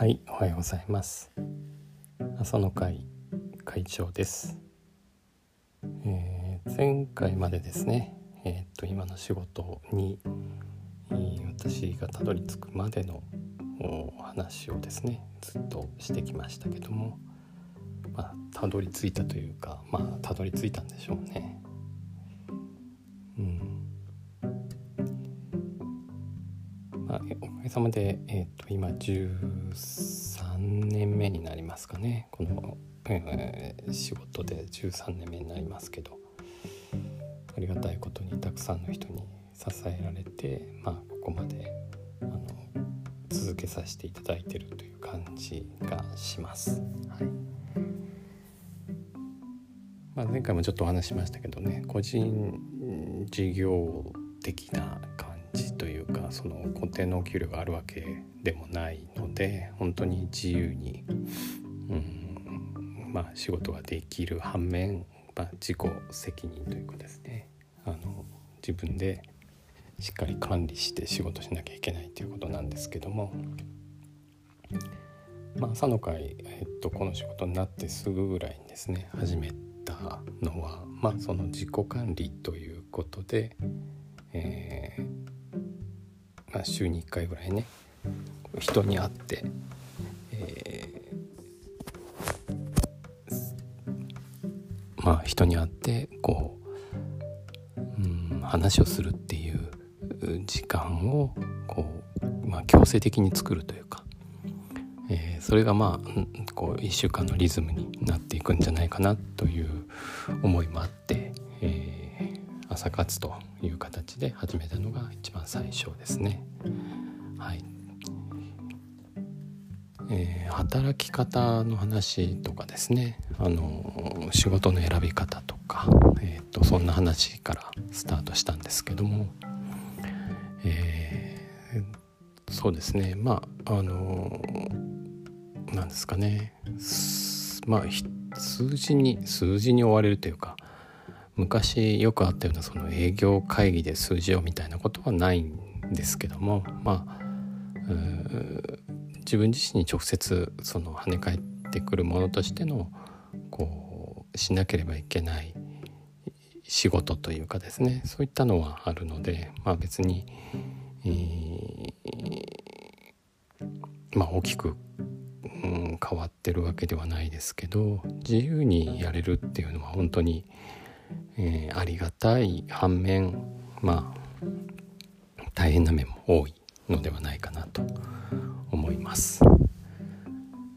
はいおはようございます。朝の会会長です、えー、前回までですねえー、っと今の仕事に、え、私がたどり着くまでのお話をですねずっとしてきましたけどもまあたどり着いたというかまあたどり着いたんでしょうね。うん。あ、おかげさまで、えーと、今13年目になりますかね。この、えー、仕事で13年目になりますけど。ありがたいことにたくさんの人に支えられて、まあ、ここまであの続けさせていただいてるという感じがします。はい。まあ、前回もちょっとお話しましたけどね個人事業的なじというかその固定のお給料があるわけでもないので本当に自由に、うんまあ、仕事ができる反面、まあ、自己責任というかですねあの自分でしっかり管理して仕事しなきゃいけないということなんですけども、まあ、朝の会、えっと、この仕事になってすぐぐらいにですね始めたのは、まあ、その自己管理ということで、あ、週に1回ぐらいね人に会って、えー、まあ人に会ってこう、うん、話をするっていう時間をこう、まあ、強制的に作るというか、えー、それがまあこう1週間のリズムになっていくんじゃないかなという思いもあって、え、朝活という形で始めたのが一番最初ですね。はい。えー、働き方の話とかですね。あの仕事の選び方とか、えーと、そんな話からスタートしたんですけども、えー、そうですね。まああのなんですかね。まあ数字に数字に追われるというか昔よくあったようなその営業会議で数字をみたいなことはないんですけどもまあ自分自身に直接その跳ね返ってくるものとしてのこうしなければいけない仕事というかですねそういったのはあるので、まあ、別に、えー、まあ、大きく、うん、変わってるわけではないですけど自由にやれるっていうのは本当に、えー、ありがたい反面まあ大変な面も多いのではないかなと思います。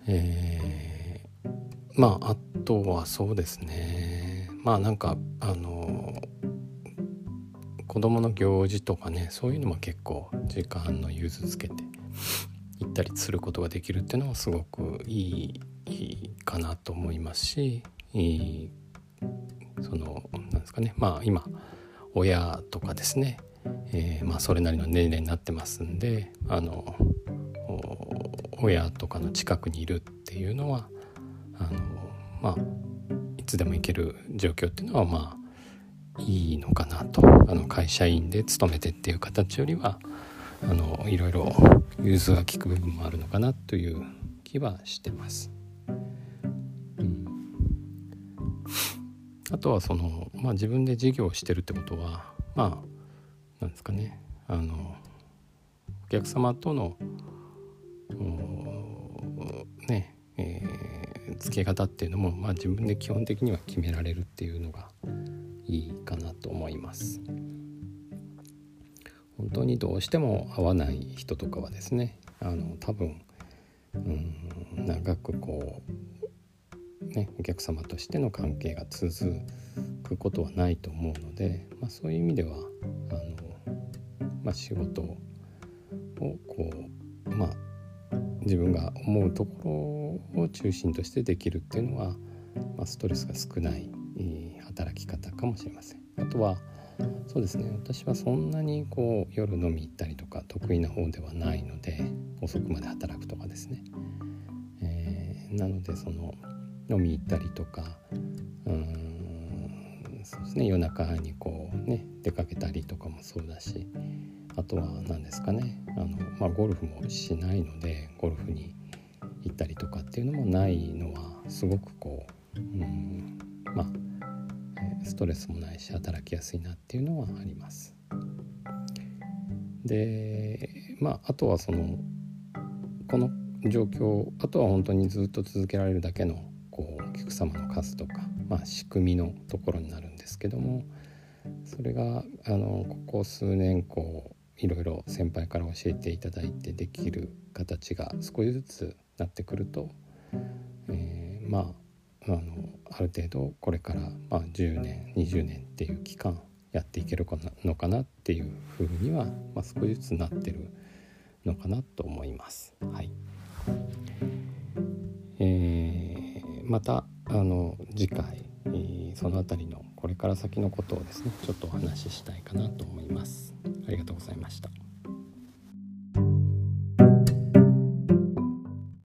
えー、まああとはそうですねまあなんかあの子供の行事とかねそういうのも結構時間の融通つけて行ったりすることができるっていうのはすごくいいかなと思いますしいそのなんですかね。まあ今親とかですね、えー、まあ、それなりの年齢になってますんであの親とかの近くにいるっていうのはあの、まあ、いつでも行ける状況っていうのはまあいいのかなと。あの会社員で勤めてっていう形よりはあのいろいろ融通が利く部分もあるのかなという気はしてます。あとはその、まあ、自分で事業をしてるってことはまあなんですかねあのお客様とのねえー、付け方っていうのも、まあ、自分で基本的には決められるっていうのがいいかなと思います。本当にどうしても合わない人とかはですねあの多分うん長くこうねお客様としての関係が続くことはないと思うので、まあ、そういう意味ではあのまあ、仕事をこうまあ自分が思うところを中心としてできるっていうのは、まあ、ストレスが少ない働き方かもしれません。あとはそうですね私はそんなにこう夜飲み行ったりとか得意な方ではないので遅くまで働くとかですね、えー、なのでその飲み行ったりとかうんそうですね夜中にこうね出かけたりとかもそうだしあとは何ですかねあの、まあ、ゴルフもしないのでゴルフに行ったりとかっていうのもないのはすごくこう、うん、まあストレスもないし働きやすいなっていうのはあります。でまああとはそのこの状況あとは本当にずっと続けられるだけのお客様の数とか、まあ、仕組みのところになるんですけどもそれがあのここ数年こういろいろ先輩から教えていただいてできる形が少しずつなってくると、えー、まああのある程度これから、まあ、10年20年っていう期間やっていけるのかなっていうふうには、まあ、少しずつなってるのかなと思います。はいえー、またあの次回、その辺りのこれから先のことをですねちょっとお話ししたいかなと思います。ありがとうございました。